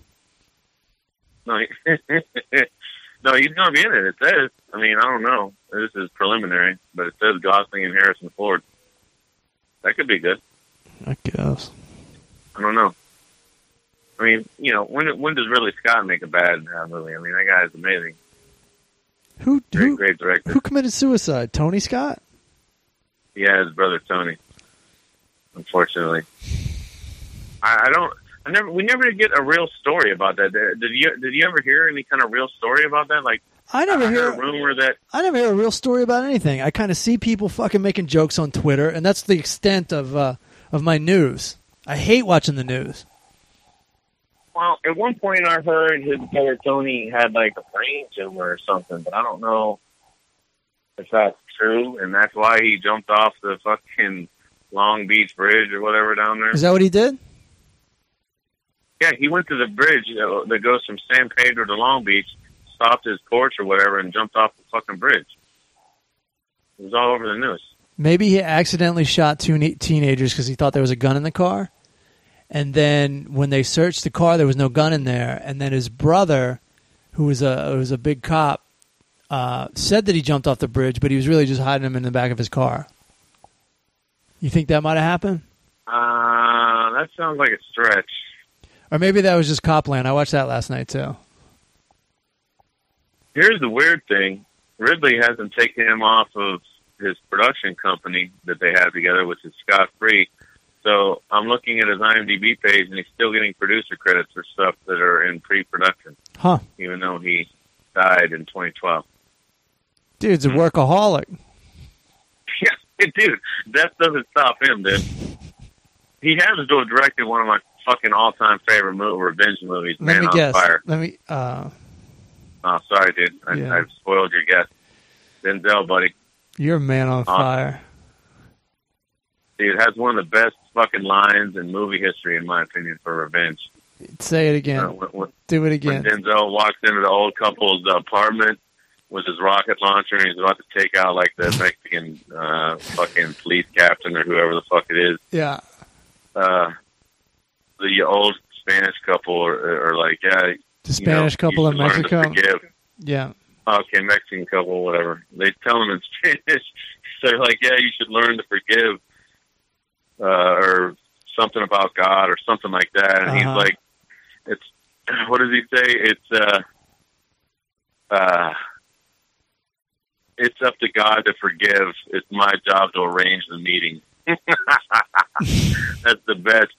No, (laughs) no, he's going to be in it. It says. I mean, I don't know. This is preliminary, but it says Gosling and Harrison Ford. That could be good. I guess. I don't know. I mean, you know, when when does Ridley Scott make a bad uh, movie? I mean, that guy is amazing. Who Great, who great director. who committed suicide? Tony Scott. Yeah, his brother Tony. Unfortunately, I, I don't. I never. We never get a real story about that. Did you? Did you ever hear any kind of real story about that? Like, I never I hear. a rumor that I never hear a real story about anything. I kind of see people fucking making jokes on Twitter, and that's the extent of uh, of my news. I hate watching the news. Well, at one point I heard his brother Tony had like a brain tumor or something, but I don't know if that's true, and that's why he jumped off the fucking Long Beach Bridge or whatever down there. Is that what he did? Yeah, he went to the bridge uh, that goes from San Pedro to Long Beach, stopped his porch or whatever, and jumped off the fucking bridge. It was all over the news. Maybe he accidentally shot two teenagers because he thought there was a gun in the car, and then when they searched the car, there was no gun in there. And then his brother, who was a who was a big cop, uh, said that he jumped off the bridge, but he was really just hiding him in the back of his car. You think that might have happened? Uh, that sounds like a stretch. Or maybe that was just Copland. I watched that last night too. Here's the weird thing: Ridley hasn't taken him off of his production company that they have together, which is Scott Free. So I'm looking at his IMDb page, and he's still getting producer credits for stuff that are in pre-production, Huh. even though he died in 2012. Dude's a workaholic. (laughs) Yeah, dude, that doesn't stop him, dude. He happens to have directed one of my fucking all-time favorite movie, revenge movies, Let Man me on guess. Fire. Let me uh Oh, sorry, dude. I, Yeah. I've spoiled your guess. Denzel, buddy. you're a man on fire. Dude, has one of the best fucking lines in movie history, in my opinion, for revenge. Say it again. Uh, when, when, Do it again. when. Denzel walks into the old couple's apartment with his rocket launcher and he's about to take out like the Mexican uh, fucking police captain or whoever the fuck it is. Yeah. Uh, the old Spanish couple are, are like, yeah, The you know, Spanish couple in should learn to Mexico. Yeah. Okay, Mexican couple, whatever. They tell him in Spanish. (laughs) They're like, yeah, you should learn to forgive, uh, or something about God, or something like that. And Uh-huh. he's like, it's (clears throat) what does he say? It's uh, uh, it's up to God to forgive. It's my job to arrange the meeting. (laughs) That's the best.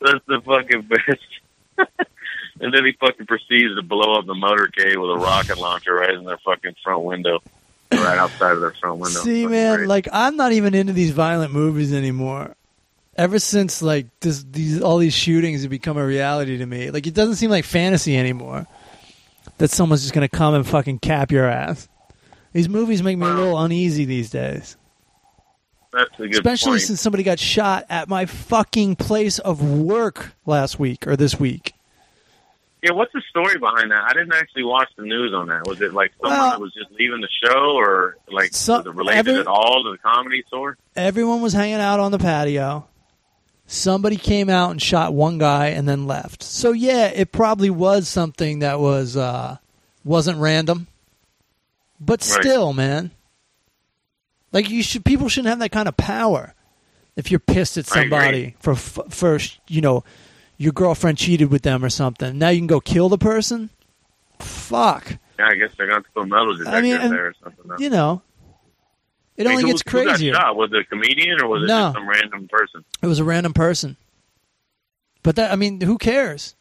That's the fucking best. (laughs) and then he fucking proceeds to blow up the motorcade with a rocket launcher right in their fucking front window, right outside of their front window. See, man, great. like I'm not even into these violent movies anymore. Ever since like this, these all these shootings have become a reality to me. Like it doesn't seem like fantasy anymore. That someone's just gonna come and fucking cap your ass. These movies make me a little uneasy these days, that's a good especially point. since somebody got shot at my fucking place of work last week or this week. yeah, what's the story behind that? I didn't actually watch the news on that. Was it like someone Well- that was just leaving the show, or like So- was it related every- at all to the comedy store? Everyone was hanging out on the patio. Somebody came out and shot one guy and then left. So yeah, it probably was something that was uh wasn't random. But Right. still, man. Like you should people shouldn't have that kind of power. If you're pissed at somebody for for you know your girlfriend cheated with them or something. Now you can go kill the person? Fuck. Yeah, I guess they're to put metal detector mean, in and- there or something. You know. It only who- gets who crazier. shot? Was it a comedian or was it No. just some random person? It was a random person. But that I mean, who cares?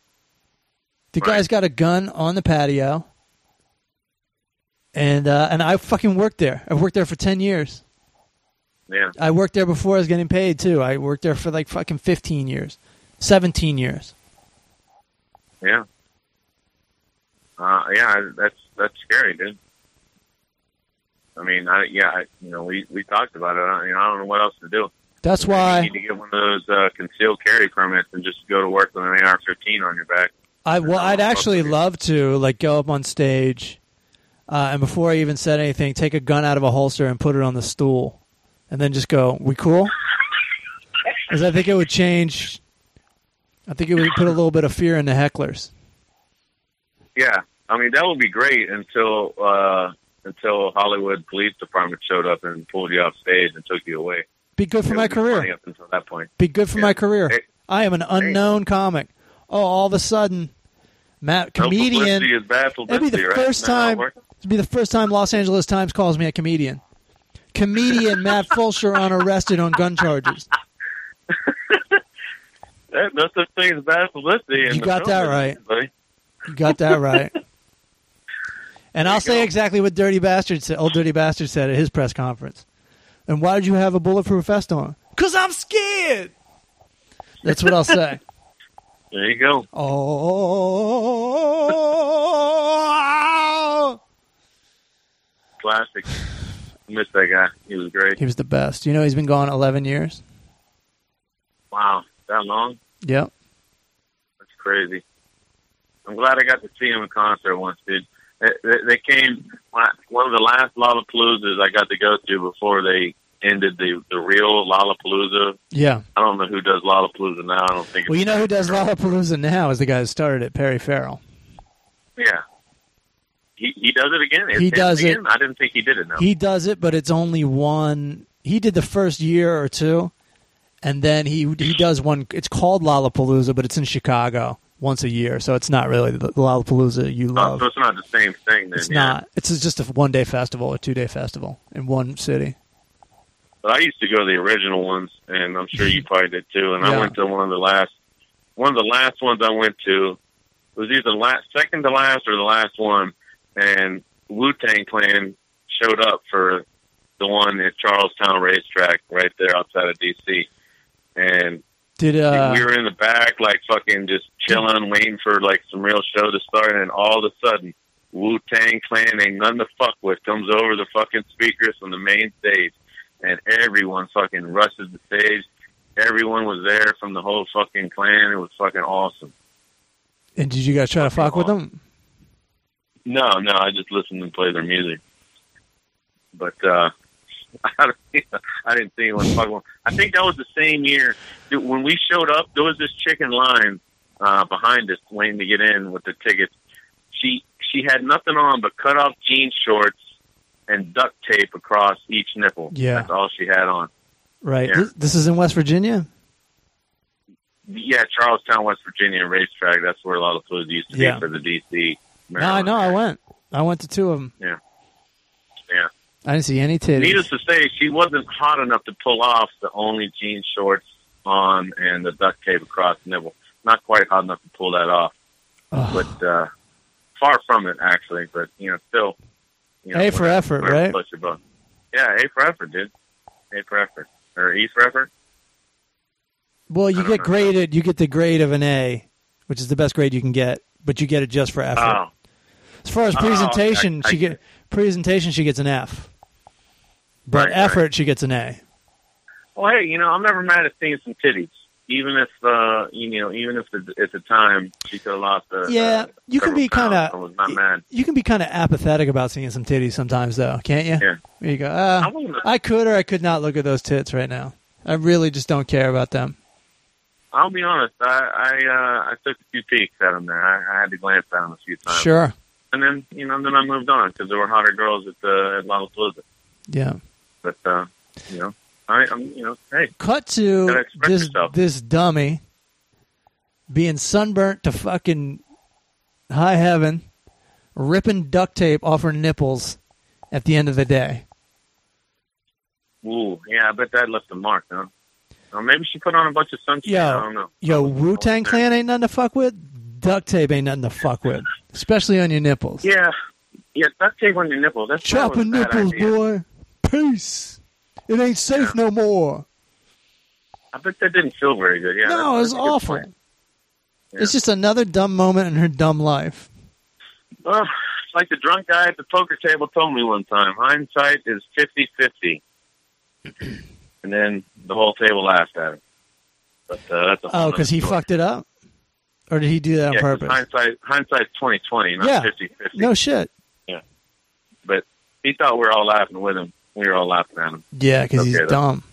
The Right. guy's got a gun on the patio. And uh, and I fucking worked there. I've worked there for ten years. Yeah. I worked there before I was getting paid too. I worked there for like fucking fifteen years. Seventeen years. Yeah. Uh, yeah, that's that's scary, dude. I mean, I, yeah, I, you know, we we talked about it. I, you know, I don't know what else to do. That's why You need to get one of those uh, concealed carry permits and just go to work with an AR-15 on your back. I well, I'd actually love to like go up on stage, uh, and before I even said anything, take a gun out of a holster and put it on the stool, and then just go, "We cool?" Because I think it would change. I think it would put a little bit of fear in the hecklers. Yeah, I mean that would be great until uh, until Hollywood Police Department showed up and pulled you off stage and took you away. Be good for It my would be funny career. up until that point. Be good for Yeah. my career. Hey. I am an unknown comic. Oh, all of a sudden, Matt, comedian. publicity is bad It'd be the right? first Isn't that how it time. It'd be the first time Los Angeles Times calls me a comedian. Comedian Matt (laughs) Fulcheron arrested on gun charges. (laughs) That, no such thing as bad publicity. You got that right. You got that right. (laughs) And I'll say go. exactly what Dirty Bastard said. Old Dirty Bastard said at his press conference. And why did you have a bulletproof vest on? Cause I'm scared. That's what I'll say. (laughs) There you go. Oh, Classic. Missed that guy. He was great. he was the best. You know he's been gone 11 years. Wow, that long? Yep. That's crazy. I'm glad I got to see him in concert once, dude. They, they, came one of the last Lollapaloozas I got to go to before they ended the the real Lollapalooza. Yeah. I don't know who does Lollapalooza now. I don't think. Well, you know who does Lollapalooza now is the guy who started it, Perry Farrell. yeah. He he does it again. It's He does it. I didn't think he did it. now. He does it, but it's only one. He did the first year or two, and then he he does one. It's called Lollapalooza, but it's in Chicago once a year, so it's not really the Lollapalooza you Oh, love. so it's not the same thing. Then, It's yeah. not. It's just a one day festival, a two day festival in one city. But I used to go to the original ones, and I'm sure you (laughs) probably did too. And Yeah. I went to one of the last, one of the last ones I went to was either the last, second to last or the last one, and Wu Tang Clan showed up for the one at Charlestown Racetrack right there outside of DC, and Did uh? we were in the back like fucking just chilling, waiting for like some real show to start, and all of a sudden. Wu Tang Clan ain't nothing to fuck with. Comes over the fucking speakers on the main stage, and everyone fucking rushes the stage. Everyone was there from the whole fucking clan. It was fucking awesome. and did you guys try to fuck with them? No, no, I just listened and played their music. But uh (laughs) I, I didn't see anyone fucking. with- I think that was the same year when we showed up. There was this chicken line uh, behind us waiting to get in with the tickets. She she had nothing on but cut off jean shorts and duct tape across each nipple. Yeah. that's all she had on. Right. Yeah. This, this is in West Virginia. Yeah, Charlestown, West Virginia racetrack. That's where a lot of fluids used to Yeah. be for the DC. No, I know. I went. I went to two of them. Yeah. I didn't see any titties. Needless to say, she wasn't hot enough to pull off the only jean shorts on and the duct tape across the nipple. Not quite hot enough to pull that off, but uh, far from it actually. But you know, still. You know, A for effort, right? floats your boat. Yeah, A for effort, dude. A for effort or E for effort. well, you get know. graded. You get the grade of an A, which is the best grade you can get, but you get it just for effort. Oh, as far as Oh, presentation, I- I she get presentation. She gets an F, but Right, right. effort she gets an A. well, hey, you know, I'm never mad at seeing some titties. Even if uh, you know, even if the, at the time she could have lost. Uh, Yeah, uh, you can be kind of you can be kind of apathetic about seeing some titties sometimes, though, can't you? Yeah. Where you go, I uh. I could or I could not look at those tits right now. I really just don't care about them. I'll be honest. I I, uh, I took a few peeks at them there. I, I had to glance at them a few times, Sure. and then you know, then I moved on because there were hotter girls at the at Lollapalooza. Yeah. But uh, you know, I, I'm you know, hey, Cut Gotta this yourself. this dummy being sunburnt to fucking high heaven, ripping duct tape off her nipples at the end of the day. ooh, yeah, I bet that left a mark, huh? Or maybe she put on a bunch of sunscreen. Yo, I don't know. Yo, Wu Tang Clan ain't nothing to fuck with. Duct tape ain't nothing to fuck with, especially on your nipples. Yeah, yeah, duct tape on your nipples. That's Chopping nipples, boy. Peace. It ain't safe no more. I bet that didn't feel very good. Yeah, no, it was that's a good awful. Yeah. It's just another dumb moment in her dumb life. Well, it's like the drunk guy at the poker table told me one time. Hindsight is fifty fifty, (clears throat) and then the whole table laughed at him. But uh, that's a Oh, because he fucked it up, or did he do that on yeah, purpose? Hindsight, hindsight's twenty twenty, not Yeah. fifty fifty. No shit. Yeah. But he thought we were all laughing with him. We were all laughing at him Yeah, because Okay, he's dumb.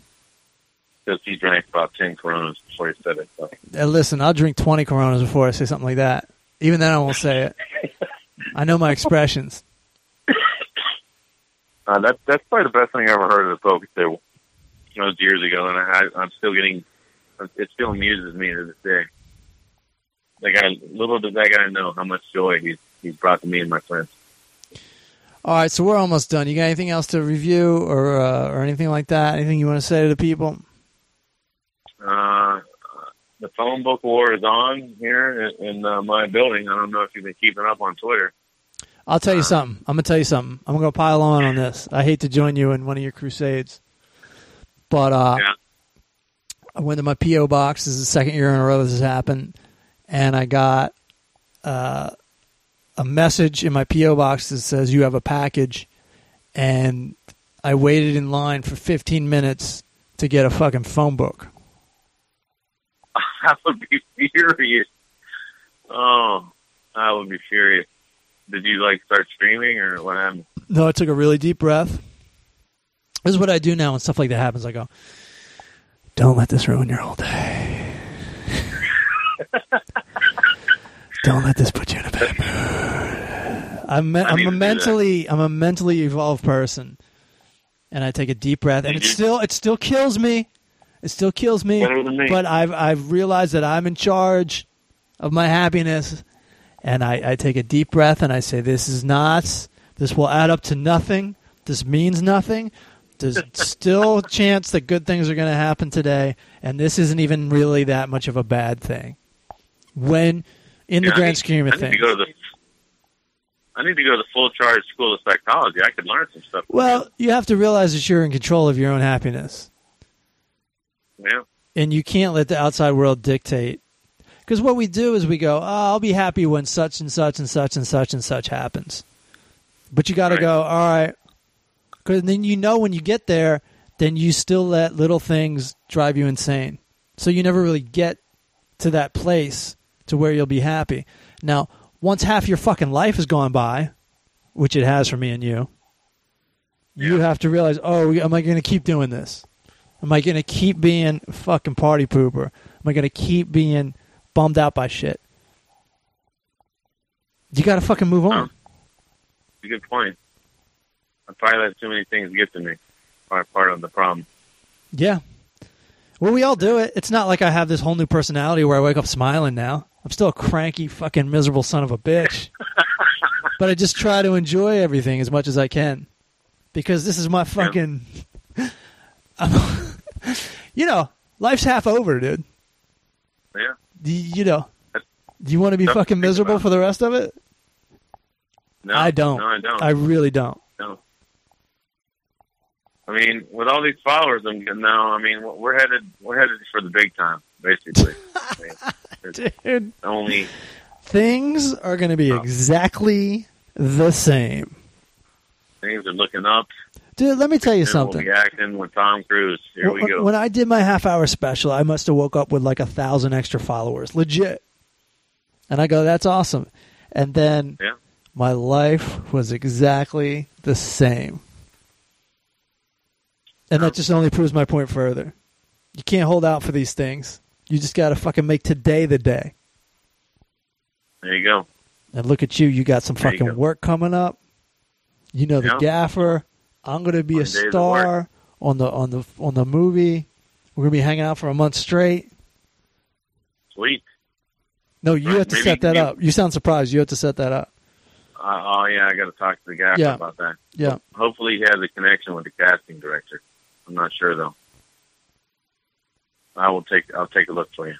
because he drank about ten Coronas before he said it. So. Uh, listen, I'll drink 20 Coronas before I say something like that. Even then, I won't say it. I know my expressions. (laughs) Uh, that that's probably the best thing I ever heard at the poker table. That was years ago, and I, I'm still getting. It still amuses me to this day. The guy, little did that guy know how much joy he's he's brought to me and my friends. All right, so we're almost done. You got anything else to review or uh, or anything like that? Anything you want to say to the people? Uh, the phone book war is on here in, in uh, my building. I don't know if you've been keeping up on Twitter. I'll tell you Uh, something. I'm gonna tell you something. I'm gonna go pile on on this. I hate to join you in one of your crusades, but uh, Yeah. I went to my PO box. This is the second year in a row this has happened, and I got uh, a message in my PO box that says you have a package, and I waited in line for 15 minutes to get a fucking phone book. (laughs) I would be furious. Oh, I would be furious. Did you like start screaming or what happened? No, I took a really deep breath. This is what I do now when stuff like that happens. I go, "Don't let this ruin your whole day. (laughs) Don't let this put you in a bad mood." I'm me- I I'm a mentally I'm a mentally evolved person, and I take a deep breath, and it still it still kills me. It still kills me. Me. But I've I've realized that I'm in charge of my happiness, and I, I take a deep breath and I say, "This is not. This will add up to nothing. This means nothing. There's (laughs) still a chance that good things are going to happen today, and this isn't even really that much of a bad thing." When, in Yeah, the I grand need- scheme I of need things, to go to the. I need to go to the full charge school of psychology. I could learn some stuff. well, you have to realize that you're in control of your own happiness. yeah, and you can't let the outside world dictate. Because what we do is we go, oh, I'll be happy when such and such and such and such and such happens. But you got to Right. go, all right. Because then you know when you get there, then you still let little things drive you insane. So you never really get to that place to where you'll be happy. Now, once half your fucking life has gone by, which it has for me and you, you have to realize, oh, am I going to keep doing this? Am I going to keep being fucking party pooper? Am I going to keep being bummed out by shit? You got to fucking move on. It's a good point. I probably let too many things get to me. Probably part of the problem. Yeah. Well, we all do it. It's not like I have this whole new personality where I wake up smiling now. I'm still a cranky, fucking miserable son of a bitch. but I just try to enjoy everything as much as I can because this is my fucking. (laughs) I'm- (laughs) you know, life's half over, dude. Yeah. Do you, know, do you want to be fucking miserable for the rest of it? No, I don't. No, I don't. I really don't. no. I mean, with all these followers I'm getting now, I mean, we're headed we're headed for the big time, basically. I mean, there's (laughs) Dude, only things are going to be Oh. exactly the same. things are looking up. Dude, let me tell you and something. We'll be acting with Tom Cruise. Here we when, go. when I did my half hour special, I must have woke up with like a thousand extra followers, legit. And I go, "That's awesome." And then Yeah. my life was exactly the same, and that just only proves my point further. You can't hold out for these things. You just got to fucking make today the day. there you go. And look at you, you got some There fucking work coming up. You know the Yeah. gaffer. I'm going to be a Twenty days of star on the on the on the movie. We're going to be hanging out for a month straight. Sweet. No, you Right, have to maybe set that up. You sound surprised. You have to set that up. Uh, oh yeah, I got to talk to the guy Yeah. about that. Yeah. Hopefully, he has a connection with the casting director. I'm not sure though. I will take. I'll take a look for you.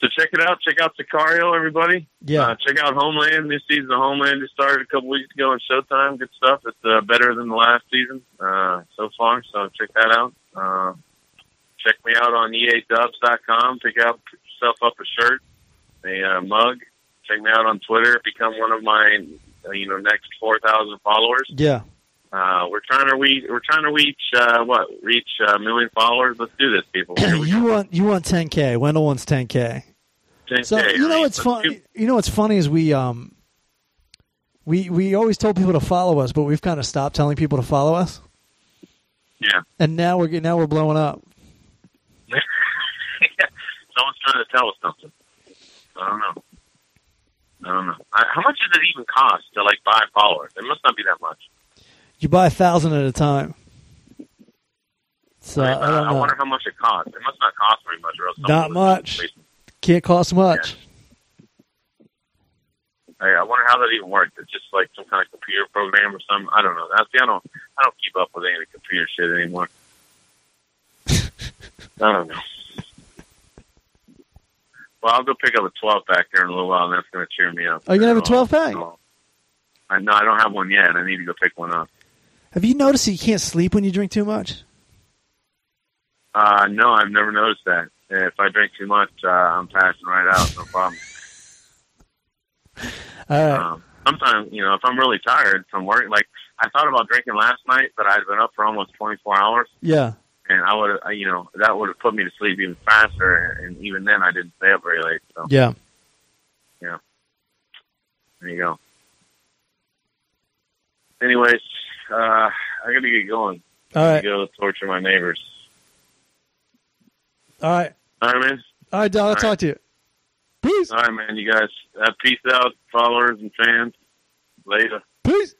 So check it out. Check out Sicario, everybody. Yeah. Uh, check out Homeland. New season of Homeland just started a couple weeks ago on Showtime. Good stuff. It's uh, better than the last season uh, so far. So check that out. Uh, check me out on eadubs.com. Pick out yourself up a shirt, a uh, mug. Check me out on Twitter. Become one of my uh, you know next four thousand followers. yeah. Uh, we're trying to reach. We're trying to reach uh, what? Reach a million followers. Let's do this, people. (clears throat) You want you want 10k. Wendell wants 10k. 10K. So you know what's do- You know what's funny is we um we we always told people to follow us, but we've kind of stopped telling people to follow us, Yeah. and now we're now we're blowing up. (laughs) Someone's trying to tell us something. I don't know. I don't know. I, how much does it even cost to like buy followers? It must not be that much. You buy a thousand at a time. So? I don't I know. wonder how much it costs. It must not cost very much, or else Not much. Can't cost much. Hey, I wonder how that even works. It's just like some kind of computer program or something. I don't know. That's I don't. I don't keep up with any of the computer shit anymore. (laughs) I don't know. Well, I'll go pick up a 12 pack here in a little while, and that's going to cheer me up. Are you're gonna have a 12 pack? I no, I don't have one yet. I need to go pick one up. Have you noticed that you can't sleep when you drink too much? Uh, no, I've never noticed that. If I drink too much, uh, I'm passing right out. No problem. (laughs) Right. Um, sometimes, you know, if I'm really tired from work, like I thought about drinking last night, but I'd been up for almost 24 hours, yeah. and I would, have, you know, that would have put me to sleep even faster. And even then, I didn't stay up very late. So Yeah. Yeah. there you go. Anyways, uh, I got to get going. All right. Go torture my neighbors. All right. All right, man. All right, dog. I'll talk to you. Peace. All right, man. You guys, uh, peace out, followers and fans. Later. Peace.